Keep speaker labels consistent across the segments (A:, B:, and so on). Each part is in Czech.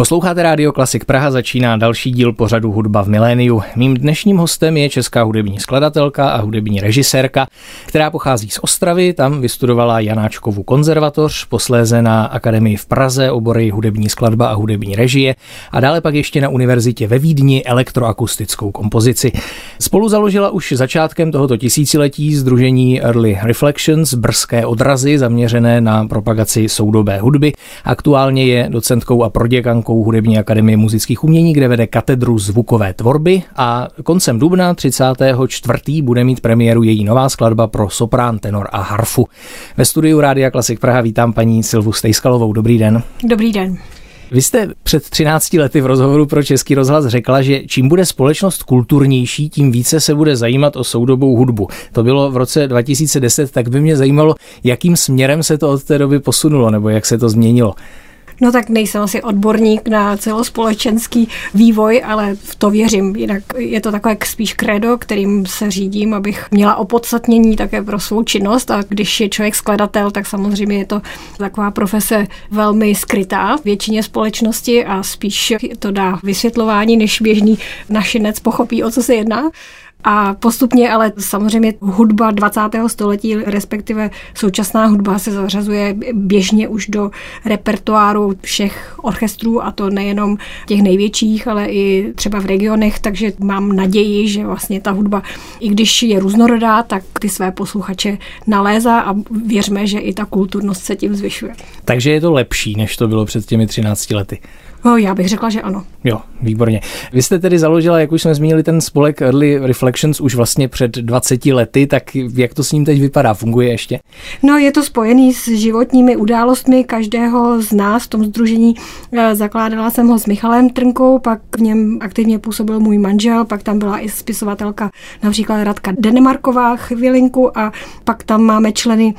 A: Posloucháte Rádio Klasik Praha, začíná další díl pořadu Hudba v miléniu. Mým dnešním hostem je česká hudební skladatelka a hudební režisérka, která pochází z Ostravy, tam vystudovala Janáčkovu konzervatoř, posléze na Akademii v Praze obory hudební skladba a hudební režie a dále pak ještě na univerzitě ve Vídni elektroakustickou kompozici. Spolu založila už začátkem tohoto tisíciletí združení Early Reflections, brzké odrazy zaměřené na propagaci soudobé hudby. Aktuálně je docentkou a proděkankou Českou hudební akademii muzických umění, kde vede katedru zvukové tvorby a koncem dubna 34. bude mít premiéru její nová skladba pro soprán, tenor a harfu. Ve studiu Rádia Klasik Praha vítám paní Silvu Stejskalovou. Dobrý den.
B: Dobrý den.
A: Vy jste před 13 lety v rozhovoru pro Český rozhlas řekla, že čím bude společnost kulturnější, tím více se bude zajímat o soudobou hudbu. To bylo v roce 2010, tak by mě zajímalo, jakým směrem se to od té doby posunulo, nebo jak se to změnilo.
B: No tak nejsem asi odborník na celospolečenský vývoj, ale v to věřím. Jinak je to takové spíš kredo, kterým se řídím, abych měla opodstatnění také pro svou činnost a když je člověk skladatel, tak samozřejmě je to taková profese velmi skrytá v většině společnosti a spíš to dá vysvětlování, než běžný našinec pochopí, o co se jedná. A postupně ale samozřejmě hudba 20. století, respektive současná hudba se zařazuje běžně už do repertoáru všech orchestrů a to nejenom těch největších, ale i třeba v regionech, takže mám naději, že vlastně ta hudba, i když je různorodá, tak ty své posluchače nalézá a věřme, že i ta kulturnost se tím zvyšuje.
A: Takže je to lepší, než to bylo před těmi 13 lety.
B: No, já bych řekla, že ano.
A: Jo, výborně. Vy jste tedy založila, jak už jsme zmínili, ten spolek Early Reflections už vlastně před 20 lety, tak jak to s ním teď vypadá? Funguje ještě?
B: No, je to spojený s životními událostmi každého z nás v tom združení. Eh, zakládala jsem ho s Michalem Trnkou, pak v něm aktivně působil můj manžel, pak tam byla i spisovatelka například Radka Denemarková chvilinku a pak tam máme členy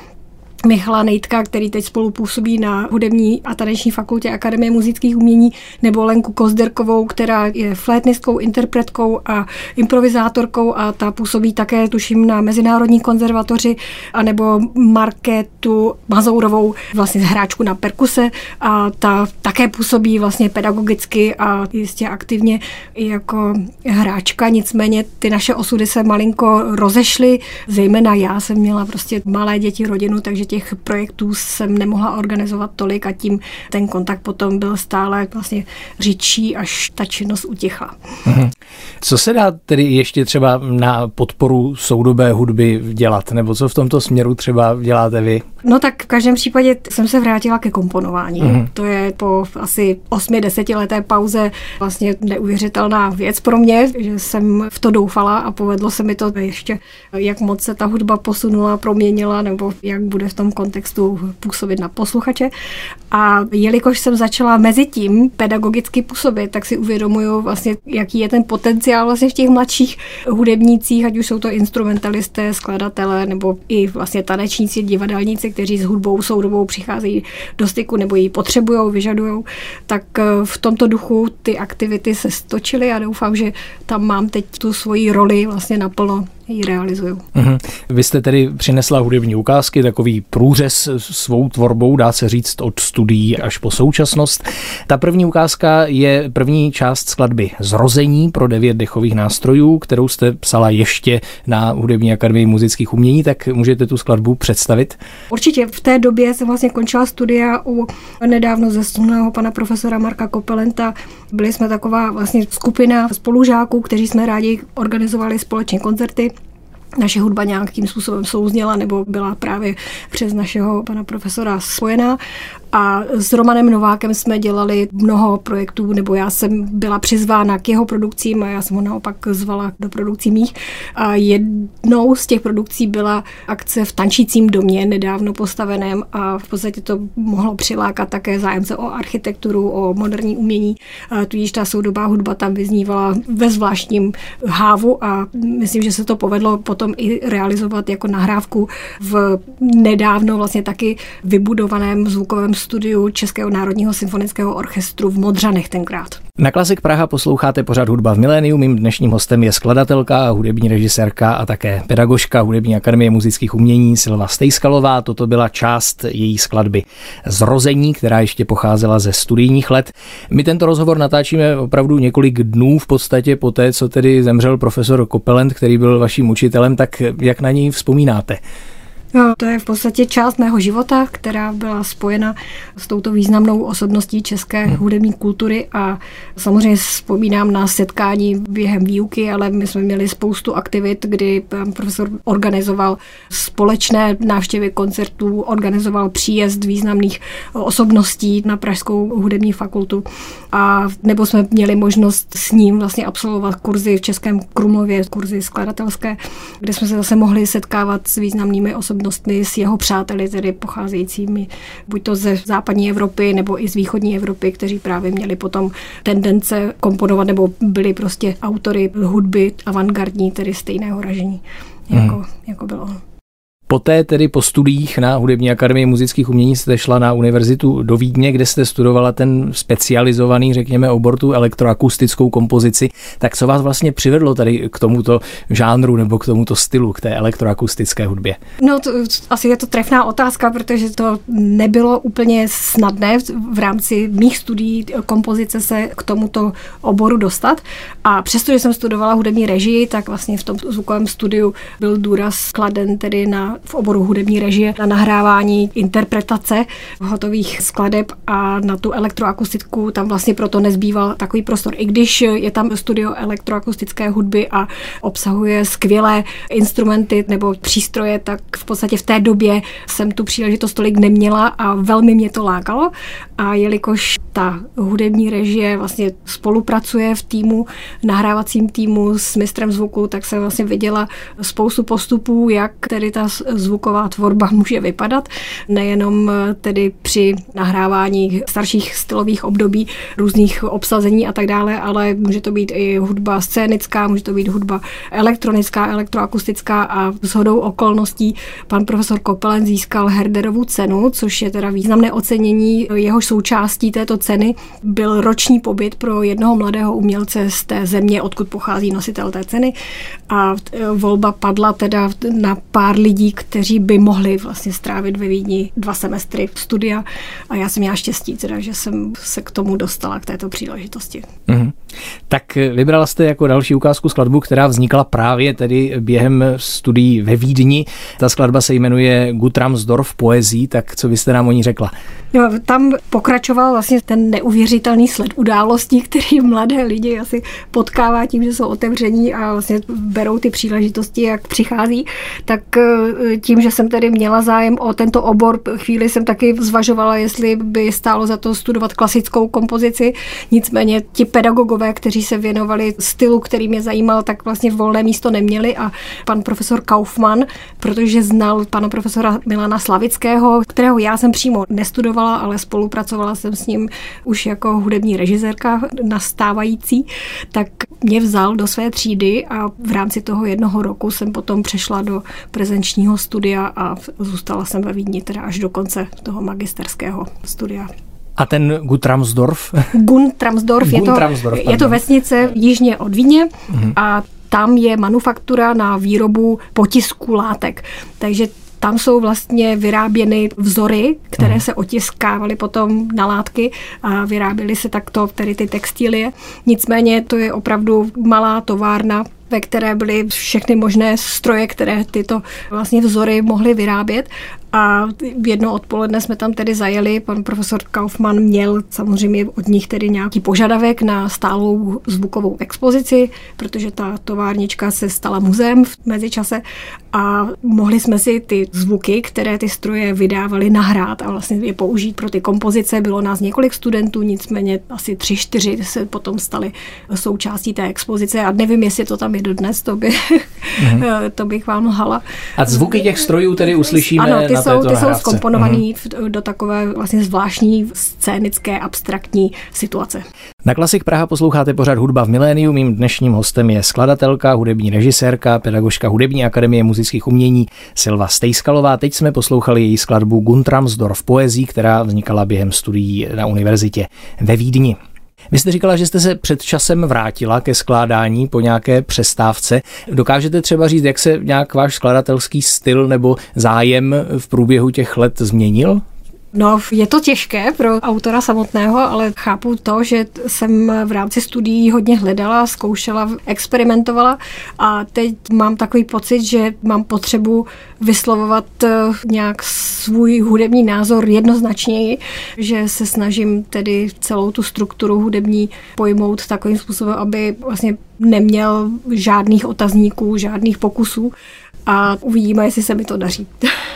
B: Michala Nejtka, který teď spolupůsobí na hudební a taneční fakultě Akademie muzických umění, nebo Lenku Kozderkovou, která je flétnistkou, interpretkou a improvizátorkou a ta působí také, tuším, na Mezinárodní konzervatoři, anebo Marketu Mazourovou, vlastně hráčku na perkuse a ta také působí vlastně pedagogicky a jistě aktivně jako hráčka, nicméně ty naše osudy se malinko rozešly, zejména já jsem měla prostě malé děti, rodinu, takže těch projektů jsem nemohla organizovat tolik a tím ten kontakt potom byl stále vlastně řidší, až ta činnost utichla. Mhm.
A: Co se dá tedy ještě třeba na podporu soudobé hudby dělat, nebo co v tomto směru třeba děláte vy?
B: No tak v každém případě jsem se vrátila ke komponování. Mm. To je po asi 8-10 leté pauze vlastně neuvěřitelná věc pro mě, že jsem v to doufala a povedlo se mi to ještě, jak moc se ta hudba posunula, proměnila, nebo jak bude v tom kontextu působit na posluchače. A jelikož jsem začala mezi tím pedagogicky působit, tak si uvědomuju vlastně, jaký je ten potenciál vlastně v těch mladších hudebnících, ať už jsou to instrumentalisté, skladatelé, nebo i vlastně tanečníci, divadelníci, kteří s hudbou soudobou přicházejí do styku nebo ji potřebují, vyžadují, tak eh, v tomto duchu ty aktivity se stočily a doufám, že tam mám teď tu svoji roli vlastně naplno ji realizuju. Mm-hmm.
A: Vy jste tedy přinesla hudební ukázky, takový průřez svou tvorbou, dá se říct od studií až po současnost. Ta první ukázka je první část skladby Zrození pro devět dechových nástrojů, kterou jste psala ještě na Hudební akademii muzických umění, tak můžete tu skladbu představit?
B: Určitě. V té době jsem vlastně končila studia u nedávno zesnulého pana profesora Marka Kopelenta. Byli jsme taková vlastně skupina spolužáků, kteří jsme rádi organizovali společně koncerty naše hudba nějakým způsobem souzněla nebo byla právě přes našeho pana profesora spojená. A s Romanem Novákem jsme dělali mnoho projektů, nebo já jsem byla přizvána k jeho produkcím a já jsem ho naopak zvala do produkcí mých. A jednou z těch produkcí byla akce v Tančícím domě, nedávno postaveném a v podstatě to mohlo přilákat také zájemce o architekturu, o moderní umění. A tudíž ta soudobá hudba tam vyznívala ve zvláštním hávu a myslím, že se to povedlo potom i realizovat jako nahrávku v nedávno vlastně taky vybudovaném zvukovém studiu Českého národního symfonického orchestru v Modřanech tenkrát.
A: Na Klasik Praha posloucháte pořád hudba v miléniu. Mým dnešním hostem je skladatelka, hudební režisérka a také pedagožka hudební akademie muzických umění Silva Stejskalová. Toto byla část její skladby Zrození, která ještě pocházela ze studijních let. My tento rozhovor natáčíme opravdu několik dnů v podstatě po té, co tedy zemřel profesor Kopelent, který byl vaším učitelem, tak jak na něj vzpomínáte?
B: No, to je v podstatě část mého života, která byla spojena s touto významnou osobností české hmm. hudební kultury a samozřejmě vzpomínám na setkání během výuky, ale my jsme měli spoustu aktivit, kdy pan profesor organizoval společné návštěvy koncertů, organizoval příjezd významných osobností na Pražskou hudební fakultu a nebo jsme měli možnost s ním vlastně absolvovat kurzy v Českém Krumlově, kurzy skladatelské, kde jsme se zase mohli setkávat s významnými osobnostmi osobnostmi s jeho přáteli, tedy pocházejícími buď to ze západní Evropy nebo i z východní Evropy, kteří právě měli potom tendence komponovat nebo byli prostě autory hudby avantgardní, tedy stejného ražení, jako, hmm. jako bylo ono.
A: Poté tedy po studiích na Hudební akademii muzických umění jste šla na univerzitu do Vídně, kde jste studovala ten specializovaný, řekněme, obor tu elektroakustickou kompozici. Tak co vás vlastně přivedlo tady k tomuto žánru nebo k tomuto stylu, k té elektroakustické hudbě?
B: No, to, asi je to trefná otázka, protože to nebylo úplně snadné v rámci mých studií kompozice se k tomuto oboru dostat. A přestože jsem studovala hudební režii, tak vlastně v tom zvukovém studiu byl důraz kladen tedy na v oboru hudební režie na nahrávání interpretace hotových skladeb a na tu elektroakustiku tam vlastně proto nezbýval takový prostor. I když je tam studio elektroakustické hudby a obsahuje skvělé instrumenty nebo přístroje, tak v podstatě v té době jsem tu příležitost tolik neměla a velmi mě to lákalo. A jelikož ta hudební režie vlastně spolupracuje v týmu, nahrávacím týmu s mistrem zvuku, tak jsem vlastně viděla spoustu postupů, jak tedy ta zvuková tvorba může vypadat, nejenom eh, tedy při nahrávání starších stylových období, různých obsazení a tak dále, ale může to být i hudba scénická, může to být hudba elektronická, elektroakustická a s hodou okolností pan profesor Kopelen získal Herderovu cenu, což je teda významné ocenění. Jehož součástí této ceny byl roční pobyt pro jednoho mladého umělce z té země, odkud pochází nositel té ceny a eh, volba padla teda na pár lidí, kteří by mohli vlastně strávit ve Vídni dva semestry studia a já jsem měla štěstí, teda, že jsem se k tomu dostala, k této příležitosti. Mm-hmm.
A: Tak vybrala jste jako další ukázku skladbu, která vznikla právě tedy během studií ve Vídni. Ta skladba se jmenuje Gutramsdorf poezí, tak co byste nám o ní řekla?
B: No, tam pokračoval vlastně ten neuvěřitelný sled událostí, který mladé lidi asi potkává tím, že jsou otevření a vlastně berou ty příležitosti, jak přichází. Tak tím, že jsem tedy měla zájem o tento obor, chvíli jsem taky zvažovala, jestli by stálo za to studovat klasickou kompozici. Nicméně ti pedagogové, kteří se věnovali stylu, který mě zajímal, tak vlastně volné místo neměli a pan profesor Kaufmann, protože znal pana profesora Milana Slavického, kterého já jsem přímo nestudovala, ale spolupracovala jsem s ním už jako hudební režisérka nastávající, tak mě vzal do své třídy a v rámci toho jednoho roku jsem potom přešla do prezenčního studia a zůstala jsem ve Vídni teda až do konce toho magisterského studia.
A: A ten Gutramsdorf?
B: Guntramsdorf, je, to, je to vesnice jižně od Vídně mm-hmm. a tam je manufaktura na výrobu potisku látek. Takže tam jsou vlastně vyráběny vzory, které mhm. se otiskávaly potom na látky a vyráběly se takto tedy ty textilie. Nicméně to je opravdu malá továrna ve které byly všechny možné stroje, které tyto vlastně vzory mohly vyrábět a jedno odpoledne jsme tam tedy zajeli, pan profesor Kaufmann měl samozřejmě od nich tedy nějaký požadavek na stálou zvukovou expozici, protože ta továrnička se stala muzeem v mezičase a mohli jsme si ty zvuky, které ty stroje vydávaly, nahrát a vlastně je použít pro ty kompozice. Bylo nás několik studentů, nicméně asi tři, čtyři se potom stali součástí té expozice a nevím, jestli to tam je dodnes, to, by, mm-hmm. to bych vám lhala.
A: A zvuky těch strojů tedy uslyšíme ano, ty
B: jsou, ty jsou skomponovaný mm-hmm. do takové vlastně zvláštní scénické abstraktní situace.
A: Na Klasik Praha posloucháte pořád Hudba v miléniu. Mým dnešním hostem je skladatelka, hudební režisérka, pedagožka Hudební akademie muzických umění Silva Stejskalová. Teď jsme poslouchali její skladbu Guntramsdorf poezí, která vznikala během studií na univerzitě ve Vídni. Vy jste říkala, že jste se před časem vrátila ke skládání po nějaké přestávce. Dokážete třeba říct, jak se nějak váš skladatelský styl nebo zájem v průběhu těch let změnil?
B: No, je to těžké pro autora samotného, ale chápu to, že jsem v rámci studií hodně hledala, zkoušela, experimentovala a teď mám takový pocit, že mám potřebu vyslovovat eh, nějak svůj hudební názor jednoznačněji, že se snažím tedy celou tu strukturu hudební pojmout takovým způsobem, aby vlastně neměl žádných otazníků, žádných pokusů a uvidíme, jestli se mi to daří.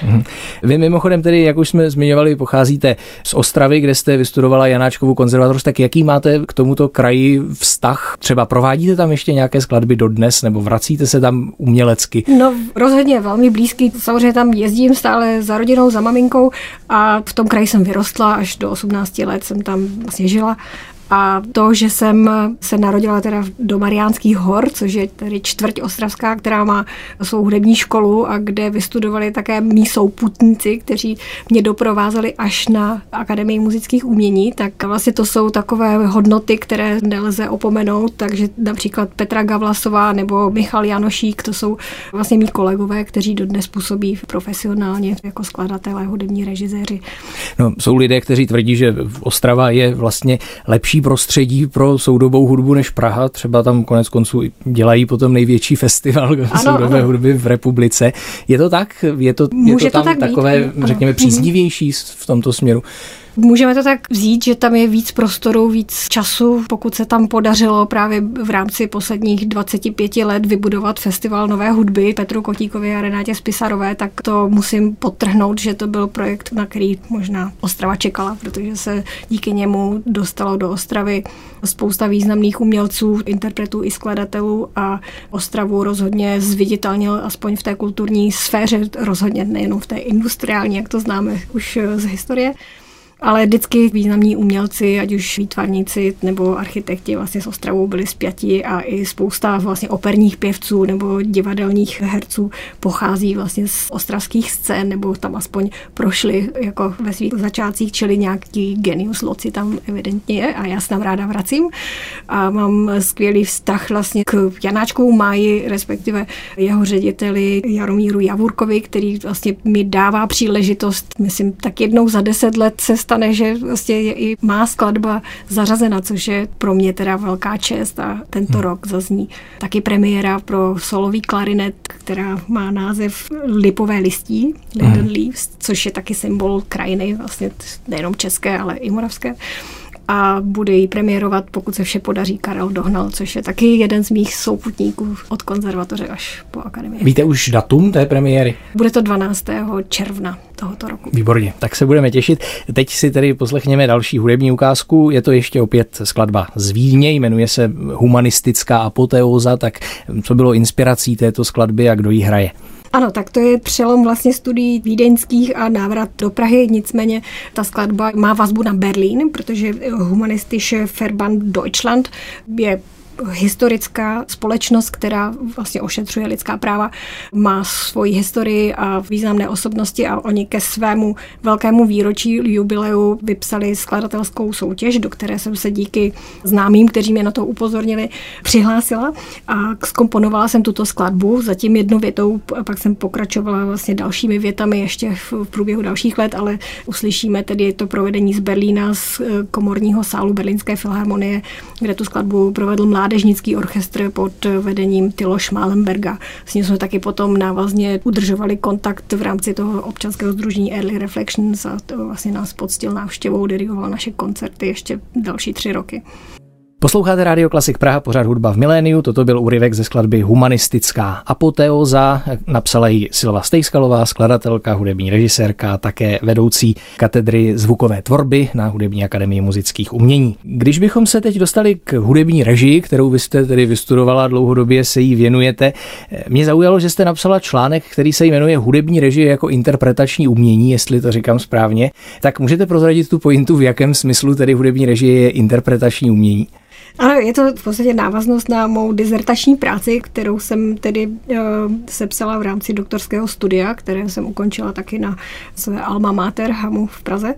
A: Mhm. Vy mimochodem tedy, jak už jsme zmiňovali, pocházíte z Ostravy, kde jste vystudovala Janáčkovou konzervatoř, tak jaký máte k tomuto kraji vztah? Třeba provádíte tam ještě nějaké skladby dodnes, nebo vracíte se tam umělecky?
B: No rozhodně velmi blízký, samozřejmě tam jezdím stále za rodinou, za maminkou a v tom kraji jsem vyrostla, až do 18 let jsem tam vlastně žila a to, že jsem se narodila teda do Mariánských hor, což je tedy čtvrť Ostravská, která má svou hudební školu a kde vystudovali také mý souputníci, kteří mě doprovázeli až na Akademii muzických umění, tak vlastně to jsou takové hodnoty, které nelze opomenout, takže například Petra Gavlasová nebo Michal Janošík, to jsou vlastně mý kolegové, kteří dodnes působí profesionálně jako skladatelé, hudební režiséři.
A: No, jsou lidé, kteří tvrdí, že Ostrava je vlastně lepší lepší prostředí pro soudobou hudbu než Praha. Třeba tam konec konců dělají potom největší festival ano, soudobé ano. hudby v republice. Je to tak? Je to, je to tam to tak takové, být? řekněme, mhm. příznivější v tomto směru?
B: Můžeme to tak vzít, že tam je víc prostoru, víc času, pokud se tam podařilo právě v rámci posledních 25 let vybudovat festival nové hudby Petru Kotíkovi a Renátě Spisarové, tak to musím podtrhnout, že to byl projekt, na který možná Ostrava čekala, protože se díky němu dostalo do Ostravy spousta významných umělců, interpretů i skladatelů a Ostravu rozhodně zviditelnil aspoň v té kulturní sféře, rozhodně nejenom v té industriální, jak to známe už z historie ale vždycky významní umělci, ať už výtvarníci nebo architekti vlastně s Ostravou byli spjati a i spousta vlastně operních pěvců nebo divadelních herců pochází vlastně z ostravských scén nebo tam aspoň prošli jako ve svých začátcích, čili nějaký genius loci tam evidentně je a já se tam ráda vracím. A mám skvělý vztah vlastně k Janáčkovu Máji, respektive jeho řediteli Jaromíru Javurkovi, který vlastně mi dává příležitost, myslím, tak jednou za deset let se stane, že vlastně je i má skladba zařazena, což je pro mě teda velká čest a tento hmm. rok zazní taky premiéra pro solový klarinet, která má název Lipové listí, Linden hmm. Leaves, což je taky symbol krajiny, vlastně nejenom české, ale i moravské a bude ji premiérovat, pokud se vše podaří, Karel Dohnal, což je taky jeden z mých souputníků od konzervatoře až po akademii.
A: Víte už datum té premiéry?
B: Bude to 12. června tohoto roku.
A: Výborně, tak se budeme těšit. Teď si tedy poslechněme další hudební ukázku. Je to ještě opět skladba z Vídně, jmenuje se Humanistická apoteóza, tak co bylo inspirací této skladby a kdo ji hraje?
B: Ano, tak to je přelom vlastně studií vídeňských a návrat do Prahy, nicméně ta skladba má vazbu na Berlín, protože humanistische Verband Deutschland je historická společnost, která vlastně ošetřuje lidská práva, má svoji historii a významné osobnosti a oni ke svému velkému výročí jubileu vypsali skladatelskou soutěž, do které jsem se díky známým, kteří mě na to upozornili, přihlásila a skomponovala jsem tuto skladbu, zatím jednou větou, a pak jsem pokračovala vlastně dalšími větami ještě v průběhu dalších let, ale uslyšíme tedy to provedení z Berlína, z eh, komorního sálu Berlínské filharmonie, kde tu skladbu provedl mladý mládežnický orchestr pod vedením Tilo Schmalenberga. S ním jsme taky potom návazně udržovali kontakt v rámci toho občanského združení Early Reflections a to vlastně nás poctil návštěvou, dirigoval naše koncerty ještě další tři roky.
A: Posloucháte Radio Klasik Praha, pořád hudba v miléniu. Toto byl úryvek ze skladby Humanistická apoteóza. Napsala ji Silva Stejskalová, skladatelka, hudební režisérka, také vedoucí katedry zvukové tvorby na Hudební akademii muzických umění. Když bychom se teď dostali k hudební režii, kterou vy jste tedy vystudovala dlouhodobě, se jí věnujete, mě zaujalo, že jste napsala článek, který se jmenuje Hudební režie jako interpretační umění, jestli to říkám správně. Tak můžete prozradit tu pointu, v jakém smyslu tedy hudební režie je interpretační umění?
B: Ano, je to v podstatě návaznost na mou dizertační práci, kterou jsem tedy uh, sepsala v rámci doktorského studia, které jsem ukončila taky na své alma mater Hamu v Praze.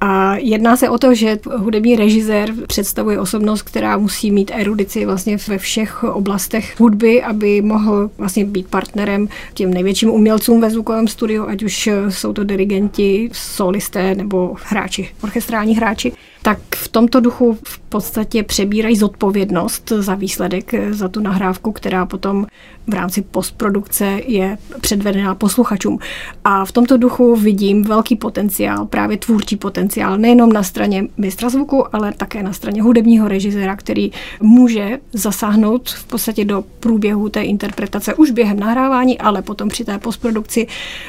B: A jedná se o to, že hudební režisér představuje osobnost, která musí mít erudici vlastně ve všech oblastech hudby, aby mohl vlastně být partnerem těm největším umělcům ve zvukovém studiu, ať už jsou to dirigenti, solisté nebo hráči, orchestrální hráči tak v tomto duchu v podstatě přebírají zodpovědnost za výsledek, za tu nahrávku, která potom v rámci postprodukce je předvedená posluchačům. A v tomto duchu vidím velký potenciál, právě tvůrčí potenciál, nejenom na straně mistra zvuku, ale také na straně hudebního režiséra, který může zasáhnout v podstatě do průběhu té interpretace už během nahrávání, ale potom při té postprodukci.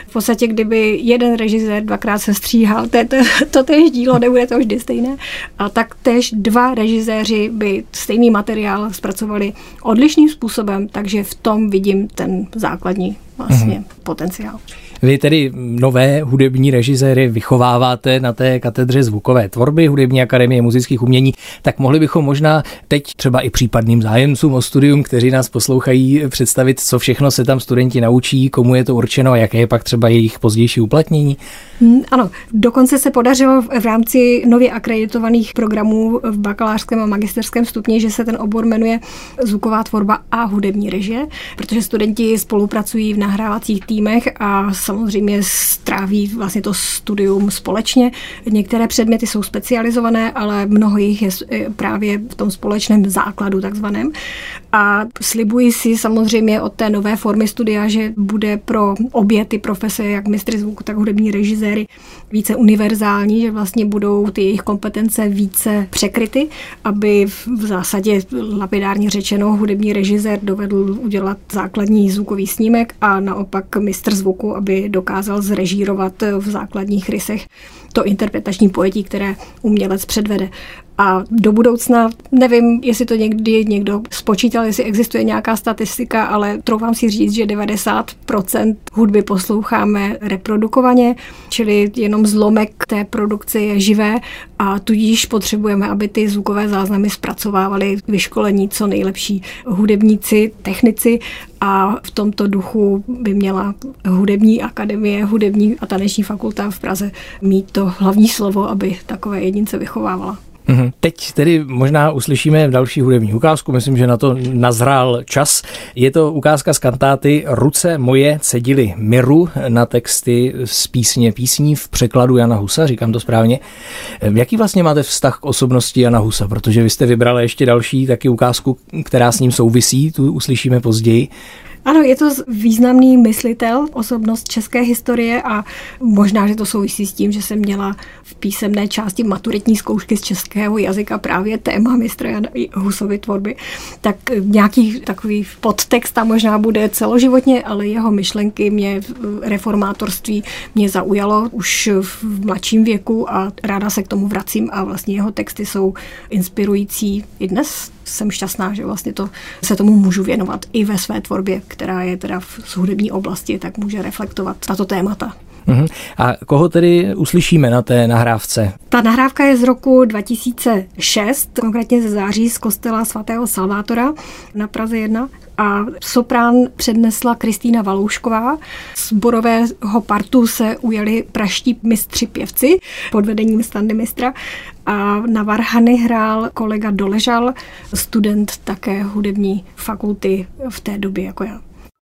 B: V podstatě, kdyby jeden režisér dvakrát se stříhal, to, to, to též dílo, nebude to vždy stejné, a tak tež dva režiséři by stejný materiál zpracovali odlišným způsobem, takže v tom vidím ten základní vlastně mm-hmm. potenciál.
A: Vy tedy nové hudební režiséry vychováváte na té katedře zvukové tvorby Hudební akademie muzických umění, tak mohli bychom možná teď třeba i případným zájemcům o studium, kteří nás poslouchají, představit, co všechno se tam studenti naučí, komu je to určeno a jaké je pak třeba jejich pozdější uplatnění?
B: Hmm, ano, dokonce se podařilo v rámci nově akreditovaných programů v bakalářském a magisterském stupni, že se ten obor jmenuje zvuková tvorba a hudební režie, protože studenti spolupracují v nahrávacích týmech a samozřejmě stráví vlastně to studium společně. Některé předměty jsou specializované, ale mnoho jich je právě v tom společném základu takzvaném. A slibuji si samozřejmě od té nové formy studia, že bude pro obě ty profese, jak mistry zvuku, tak hudební režiséry, více univerzální, že vlastně budou ty jejich kompetence více překryty, aby v zásadě lapidárně řečeno hudební režisér dovedl udělat základní zvukový snímek a naopak mistr zvuku, aby dokázal zrežírovat v základních rysech to interpretační pojetí, které umělec předvede. A do budoucna nevím, jestli to někdy někdo spočítal, jestli existuje nějaká statistika, ale troufám si říct, že 90% hudby posloucháme reprodukovaně, čili jenom zlomek té produkce je živé a tudíž potřebujeme, aby ty zvukové záznamy zpracovávali vyškolení co nejlepší hudebníci, technici a v tomto duchu by měla hudební akademie, hudební a taneční fakulta v Praze mít to hlavní slovo, aby takové jedince vychovávala.
A: Mhm. Teď tedy možná uslyšíme další hudební ukázku, myslím, že na to nazrál čas. Je to ukázka z kantáty Ruce moje cedily miru na texty z písně písní v překladu Jana Husa, říkám to správně. Jaký vlastně máte vztah k osobnosti Jana Husa? Protože vy jste vybrali ještě další taky ukázku, která s ním souvisí, tu uslyšíme později.
B: Ano, je to významný myslitel, osobnost české historie a možná, že to souvisí s tím, že jsem měla v písemné části maturitní zkoušky z českého jazyka právě téma mistra Jana Husovy tvorby. Tak nějaký takový podtext tam možná bude celoživotně, ale jeho myšlenky mě reformátorství mě zaujalo už v mladším věku a ráda se k tomu vracím a vlastně jeho texty jsou inspirující i dnes jsem šťastná, že vlastně to se tomu můžu věnovat i ve své tvorbě, která je teda v hudební oblasti, tak může reflektovat tato témata.
A: Uh-huh. A koho tedy uslyšíme na té nahrávce?
B: Ta nahrávka je z roku 2006, konkrétně ze září z kostela svatého Salvátora na Praze 1 a soprán přednesla Kristýna Valoušková. Z borového partu se ujeli praští mistři pěvci pod vedením standy mistra a na Varhany hrál kolega Doležal, student také hudební fakulty v té době jako já.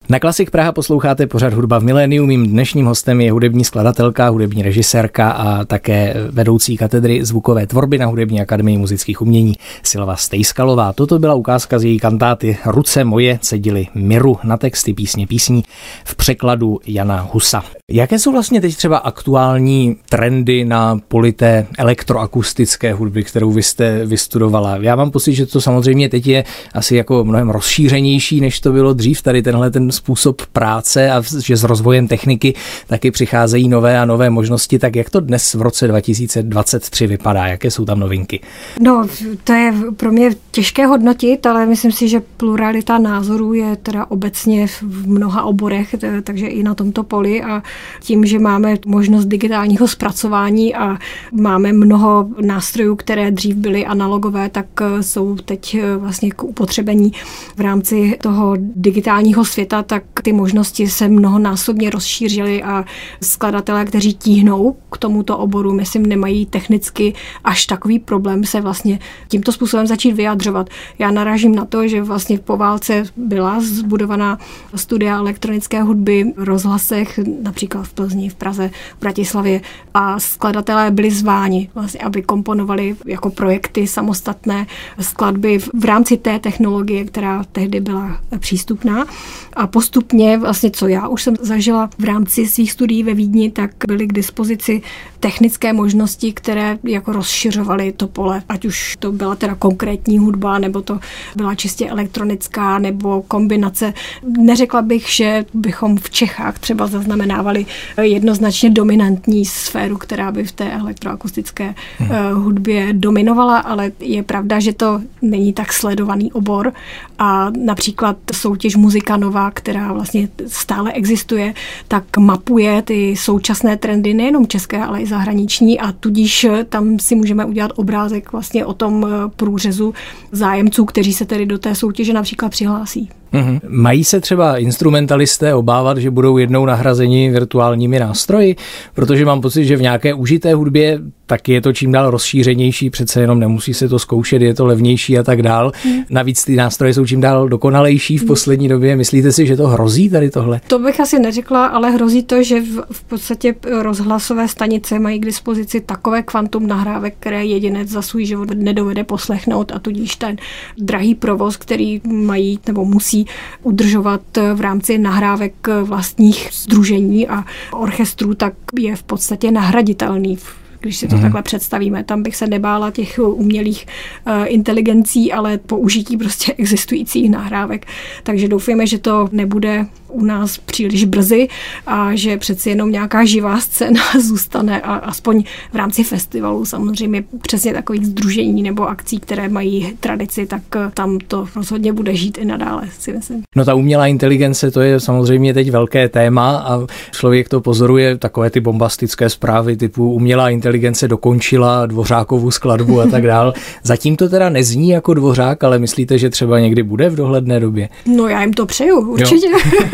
A: Na Klasik Praha posloucháte pořád hudba v miléniu. Mým dnešním hostem je hudební skladatelka, hudební režisérka a také vedoucí katedry zvukové tvorby na Hudební akademii muzických umění Silva Stejskalová. Toto byla ukázka z její kantáty Ruce moje cedily miru na texty písně písní v překladu Jana Husa. Jaké jsou vlastně teď třeba aktuální trendy na polité elektroakustické hudby, kterou vy jste vystudovala? Já mám pocit, že to samozřejmě teď je asi jako mnohem rozšířenější, než to bylo dřív, tady tenhle ten způsob práce a že s rozvojem techniky taky přicházejí nové a nové možnosti. Tak jak to dnes v roce 2023 vypadá? Jaké jsou tam novinky?
B: No, to je pro mě těžké hodnotit, ale myslím si, že pluralita názorů je teda obecně v mnoha oborech, takže i na tomto poli a tím, že máme možnost digitálního zpracování a máme mnoho nástrojů, které dřív byly analogové, tak jsou teď vlastně k upotřebení v rámci toho digitálního světa, tak ty možnosti se mnohonásobně rozšířily a skladatelé, kteří tíhnou k tomuto oboru, myslím, nemají technicky až takový problém se vlastně tímto způsobem začít vyjadřovat. Já narážím na to, že vlastně po válce byla zbudovaná studia elektronické hudby v rozhlasech, například v Plzni, v Praze, v Bratislavě a skladatelé byli zváni, vlastně, aby komponovali jako projekty samostatné skladby v rámci té technologie, která tehdy byla přístupná. A postupně, vlastně co já už jsem zažila v rámci svých studií ve Vídni, tak byly k dispozici technické možnosti, které jako rozšiřovaly to pole, ať už to byla teda konkrétní hudba, nebo to byla čistě elektronická, nebo kombinace. Neřekla bych, že bychom v Čechách třeba zaznamenávali jednoznačně dominantní sféru, která by v té elektroakustické hmm. hudbě dominovala, ale je pravda, že to není tak sledovaný obor a například soutěž Muzika Nová, která vlastně stále existuje, tak mapuje ty současné trendy nejenom české, ale i zahraniční a tudíž tam si můžeme udělat obrázek vlastně o tom eh, průřezu zájemců, kteří se tedy do té soutěže například přihlásí.
A: Mm-hmm. Mají se třeba instrumentalisté obávat, že budou jednou nahrazeni virtuálními nástroji? Protože mám pocit, že v nějaké užité hudbě tak je to čím dál rozšířenější, přece jenom nemusí se to zkoušet, je to levnější a tak dál. Mm. Navíc ty nástroje jsou čím dál dokonalejší v mm. poslední době. Myslíte si, že to hrozí tady tohle?
B: To bych asi neřekla, ale hrozí to, že v, v podstatě rozhlasové stanice mají k dispozici takové kvantum nahrávek, které jedinec za svůj život nedovede poslechnout a tudíž ten drahý provoz, který mají nebo musí udržovat v rámci nahrávek vlastních združení a orchestrů, tak je v podstatě nahraditelný když si to mm. takhle představíme. Tam bych se nebála těch umělých uh, inteligencí, ale použití prostě existujících nahrávek. Takže doufujeme, že to nebude u nás příliš brzy a že přeci jenom nějaká živá scéna zůstane a aspoň v rámci festivalu samozřejmě přesně takových združení nebo akcí, které mají tradici, tak eh, tam to rozhodně bude žít i nadále, si myslím.
A: No ta umělá inteligence, to je samozřejmě teď velké téma a člověk to pozoruje, takové ty bombastické zprávy typu umělá inteligence dokončila dvořákovou skladbu a tak dál. Zatím to teda nezní jako dvořák, ale myslíte, že třeba někdy bude v dohledné době?
B: No já jim to přeju, určitě.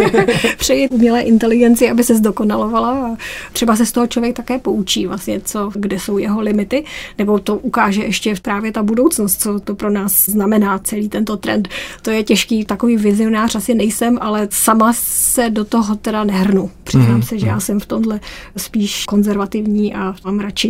B: přeji umělé inteligenci, aby se zdokonalovala a třeba se z toho člověk také poučí vlastně, co, kde jsou jeho limity, nebo to ukáže ještě právě ta budoucnost, co to pro nás znamená celý tento trend. To je těžký, takový vizionář asi nejsem, ale sama se do toho teda nehrnu. Přiznám mm-hmm. se, že já jsem v tomhle spíš konzervativní a mám radši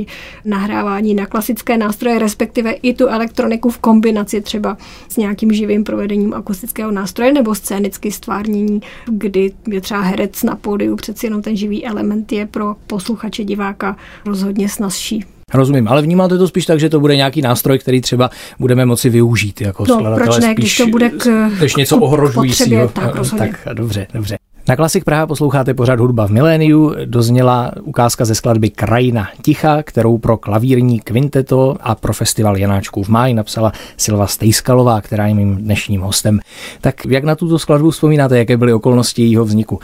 B: nahrávání na klasické nástroje, respektive i tu elektroniku v kombinaci třeba s nějakým živým provedením akustického nástroje nebo scénicky stvárnění kdy je třeba herec na pódiu, přeci jenom ten živý element je pro posluchače, diváka rozhodně snazší.
A: Rozumím, ale vnímáte to spíš tak, že to bude nějaký nástroj, který třeba budeme moci využít jako
B: no, proč ne, když to bude k,
A: než něco ohrožujícího. Tak, tak, dobře, dobře. Na Klasik Praha posloucháte pořád hudba v miléniu. Dozněla ukázka ze skladby Krajina ticha, kterou pro klavírní kvinteto a pro festival Janáčků v máji napsala Silva Stejskalová, která je mým dnešním hostem. Tak jak na tuto skladbu vzpomínáte, jaké byly okolnosti jejího vzniku?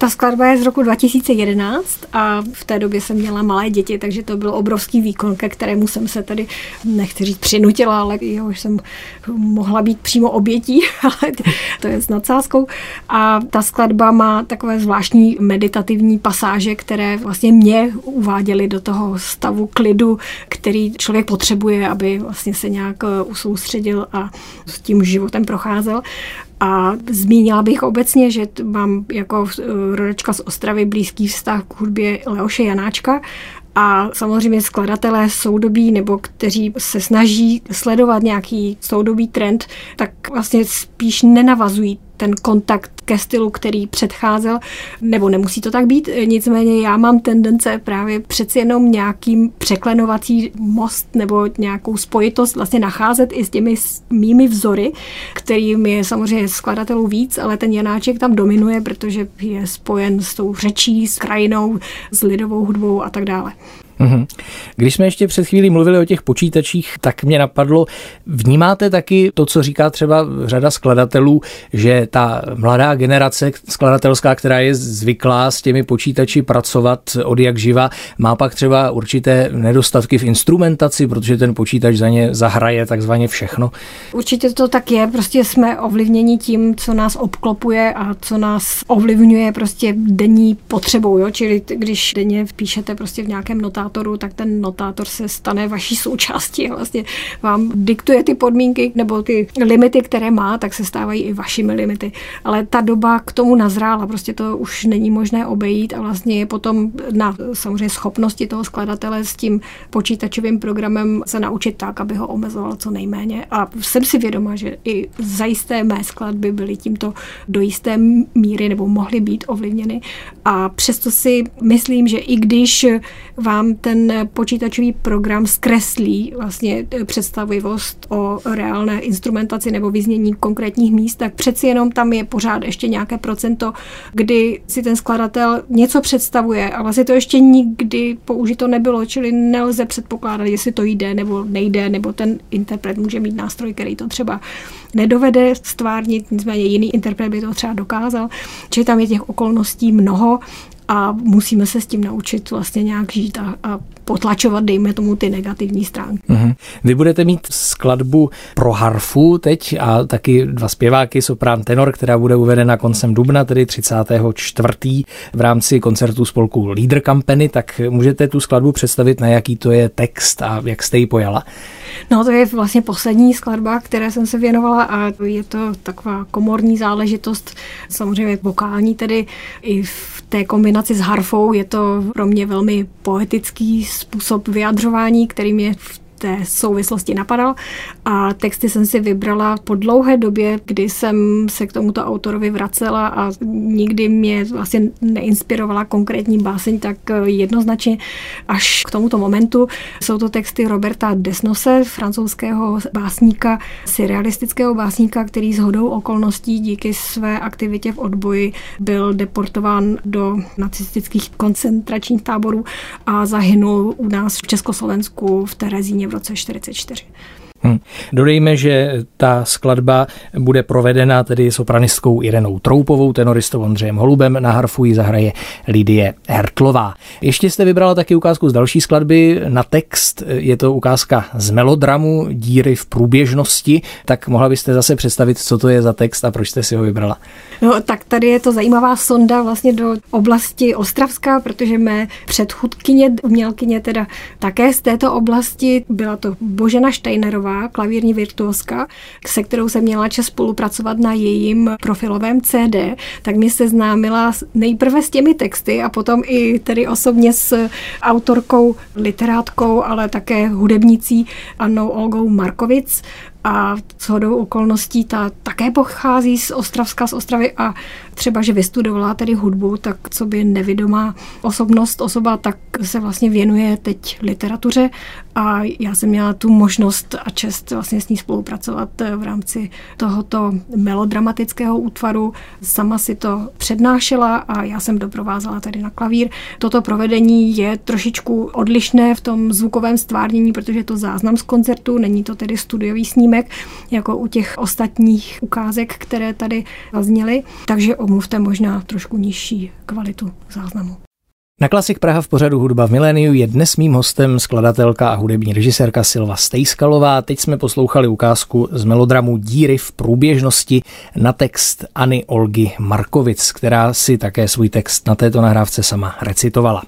B: Ta skladba je z roku 2011 a v té době jsem měla malé děti, takže to byl obrovský výkon, ke kterému jsem se tady, nechci říct přinutila, ale už jsem mohla být přímo obětí, ale to je s nadsázkou. A ta skladba má takové zvláštní meditativní pasáže, které vlastně mě uváděly do toho stavu klidu, který člověk potřebuje, aby vlastně se nějak usoustředil a s tím životem procházel. A zmínila bych obecně, že mám jako rodečka z Ostravy blízký vztah k hudbě Leoše Janáčka. A samozřejmě skladatelé soudobí nebo kteří se snaží sledovat nějaký soudobý trend, tak vlastně spíš nenavazují ten kontakt ke stylu, který předcházel, nebo nemusí to tak být, nicméně já mám tendence právě přeci jenom nějakým překlenovací most nebo nějakou spojitost vlastně nacházet i s těmi mými vzory, kterým je samozřejmě skladatelů víc, ale ten Janáček tam dominuje, protože je spojen s tou řečí, s krajinou, s lidovou hudbou a tak dále.
A: Mhm. Když jsme ještě před chvílí mluvili o těch počítačích, tak mě napadlo, vnímáte taky to, co říká třeba řada skladatelů, že ta mladá generace skladatelská, která je zvyklá s těmi počítači pracovat od jak živa, má pak třeba určité nedostatky v instrumentaci, protože ten počítač za ně zahraje takzvaně všechno?
B: Určitě to tak je, prostě jsme ovlivněni tím, co nás obklopuje a co nás ovlivňuje prostě denní potřebou, jo? čili když denně píšete prostě v nějakém notátu notátoru, tak ten notátor se stane vaší součástí a vlastně vám diktuje ty podmínky nebo ty limity, které má, tak se stávají i vašimi limity. Ale ta doba k tomu nazrála, prostě to už není možné obejít a vlastně je potom na samozřejmě schopnosti toho skladatele s tím počítačovým programem se naučit tak, aby ho omezoval co nejméně. A jsem si vědoma, že i zajisté mé skladby byly tímto do jisté míry nebo mohly být ovlivněny. A přesto si myslím, že i když vám ten počítačový program zkreslí vlastně představivost o reálné instrumentaci nebo vyznění konkrétních míst, tak přeci jenom tam je pořád ještě nějaké procento, kdy si ten skladatel něco představuje a vlastně to ještě nikdy použito nebylo, čili nelze předpokládat, jestli to jde nebo nejde, nebo ten interpret může mít nástroj, který to třeba nedovede stvárnit, nicméně jiný interpret by to třeba dokázal. Čili tam je těch okolností mnoho a musíme se s tím naučit vlastně nějak žít a, a potlačovat, dejme tomu, ty negativní stránky.
A: Mm-hmm. Vy budete mít skladbu pro harfu teď a taky dva zpěváky, soprán tenor, která bude uvedena koncem dubna, tedy 34. v rámci koncertu spolku Leader Company, tak můžete tu skladbu představit, na jaký to je text a jak jste ji pojala?
B: No to je vlastně poslední skladba, které jsem se věnovala a je to taková komorní záležitost, samozřejmě vokální tedy i v té kombinaci s harfou. Je to pro mě velmi poetický způsob vyjadřování, kterým je v té souvislosti napadal a texty jsem si vybrala po dlouhé době, kdy jsem se k tomuto autorovi vracela a nikdy mě vlastně neinspirovala konkrétní báseň tak jednoznačně až k tomuto momentu. Jsou to texty Roberta Desnose, francouzského básníka, surrealistického básníka, který s hodou okolností díky své aktivitě v odboji byl deportován do nacistických koncentračních táborů a zahynul u nás v Československu v Terezíně v roce 1944.
A: Hmm. Dodejme, že ta skladba bude provedena tedy sopranistkou Irenou Troupovou, tenoristou Ondřejem Holubem, na harfu ji zahraje Lidie Hertlová. Ještě jste vybrala taky ukázku z další skladby na text, je to ukázka z melodramu Díry v průběžnosti, tak mohla byste zase představit, co to je za text a proč jste si ho vybrala?
B: No tak tady je to zajímavá sonda vlastně do oblasti Ostravská, protože mé předchůdkyně, umělkyně teda také z této oblasti, byla to Božena Steinerová, Šípková, klavírní virtuoska, se kterou jsem měla čas spolupracovat na jejím profilovém CD, tak mě seznámila nejprve s těmi texty a potom i tedy osobně s autorkou, literátkou, ale také hudebnicí Annou Olgou Markovic. A shodou okolností ta také pochází z Ostravska, z Ostravy a třeba, že vystudovala tedy hudbu, tak co by nevidomá osobnost, osoba, tak se vlastně věnuje teď literatuře a já jsem měla tu možnost a čest vlastně s ní spolupracovat v rámci tohoto melodramatického útvaru. Sama si to přednášela a já jsem doprovázela tady na klavír. Toto provedení je trošičku odlišné v tom zvukovém stvárnění, protože je to záznam z koncertu, není to tedy studiový snímek, jako u těch ostatních ukázek, které tady zazněly, takže omluvte možná trošku nižší kvalitu záznamu.
A: Na Klasik Praha v pořadu Hudba v miléniu je dnes mým hostem skladatelka a hudební režisérka Silva Stejskalová. Teď jsme poslouchali ukázku z melodramu Díry v průběžnosti na textAny Olgy Markovic, která si také svůj text na této nahrávce sama recitovala.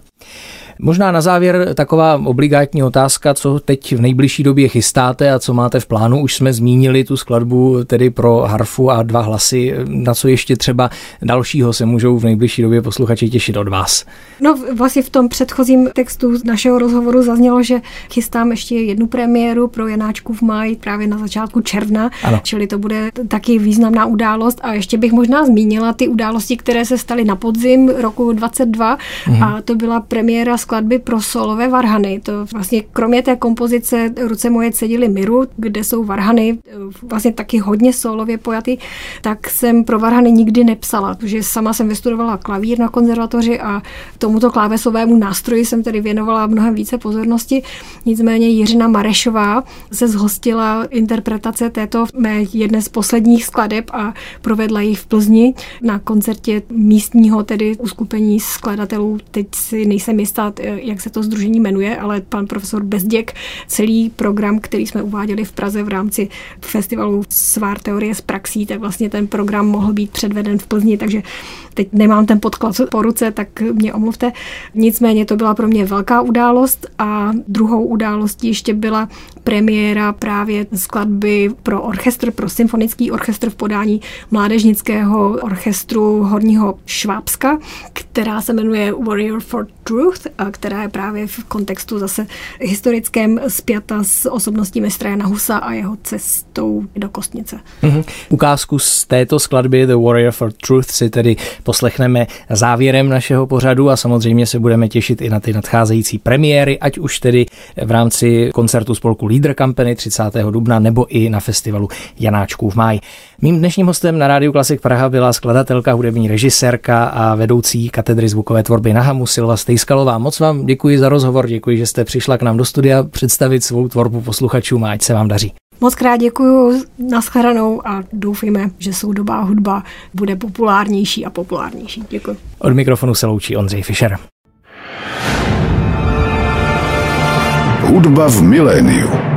A: Možná na závěr taková obligátní otázka, co teď v nejbližší době chystáte a co máte v plánu. Už jsme zmínili tu skladbu tedy pro harfu a dva hlasy. Na co ještě třeba dalšího se můžou v nejbližší době posluchači těšit od vás?
B: No vlastně v tom předchozím textu našeho rozhovoru zaznělo, že chystám ještě jednu premiéru pro Janáčku v máji právě na začátku června, ano. čili to bude taky významná událost a ještě bych možná zmínila ty události, které se staly na podzim roku 22 mhm. a to byla premiéra skladby pro solové varhany. To vlastně kromě té kompozice Ruce moje cedily miru, kde jsou varhany vlastně taky hodně solově pojaty, tak jsem pro varhany nikdy nepsala, protože sama jsem vystudovala klavír na konzervatoři a tomuto klávesovému nástroji jsem tedy věnovala mnohem více pozornosti. Nicméně Jiřina Marešová se zhostila interpretace této mé jedné z posledních skladeb a provedla ji v Plzni na koncertě místního tedy uskupení skladatelů. Teď si nejsem jistá, jak se to združení jmenuje, ale pan profesor Bezděk celý program, který jsme uváděli v Praze v rámci festivalu Svár teorie z praxí, tak vlastně ten program mohl být předveden v Plzni, takže teď nemám ten podklad po ruce, tak mě omluvte. Nicméně to byla pro mě velká událost a druhou událostí ještě byla premiéra právě skladby pro orchestr, pro symfonický orchestr v podání Mládežnického orchestru Horního Švábska, která se jmenuje Warrior for Truth, která je právě v kontextu zase historickém spjata s osobností mistra Jana Husa a jeho cestou do Kostnice.
A: Mm-hmm. Ukázku z této skladby The Warrior for Truth si tedy poslechneme závěrem našeho pořadu a samozřejmě se budeme těšit i na ty nadcházející premiéry, ať už tedy v rámci koncertu spolku Leader Company 30. dubna nebo i na festivalu Janáčků v máji. Mým dnešním hostem na Rádiu Klasik Praha byla skladatelka, hudební režisérka a vedoucí katedry zvukové tvorby na Hamu Silva Stejskalová. Moc vám děkuji za rozhovor, děkuji, že jste přišla k nám do studia představit svou tvorbu posluchačům a ať se vám daří.
B: Moc krát děkuji, naschledanou a doufíme, že soudobá hudba bude populárnější a populárnější. Děkuji.
A: Od mikrofonu se loučí Ondřej Fischer.
C: Hudba v miléniu.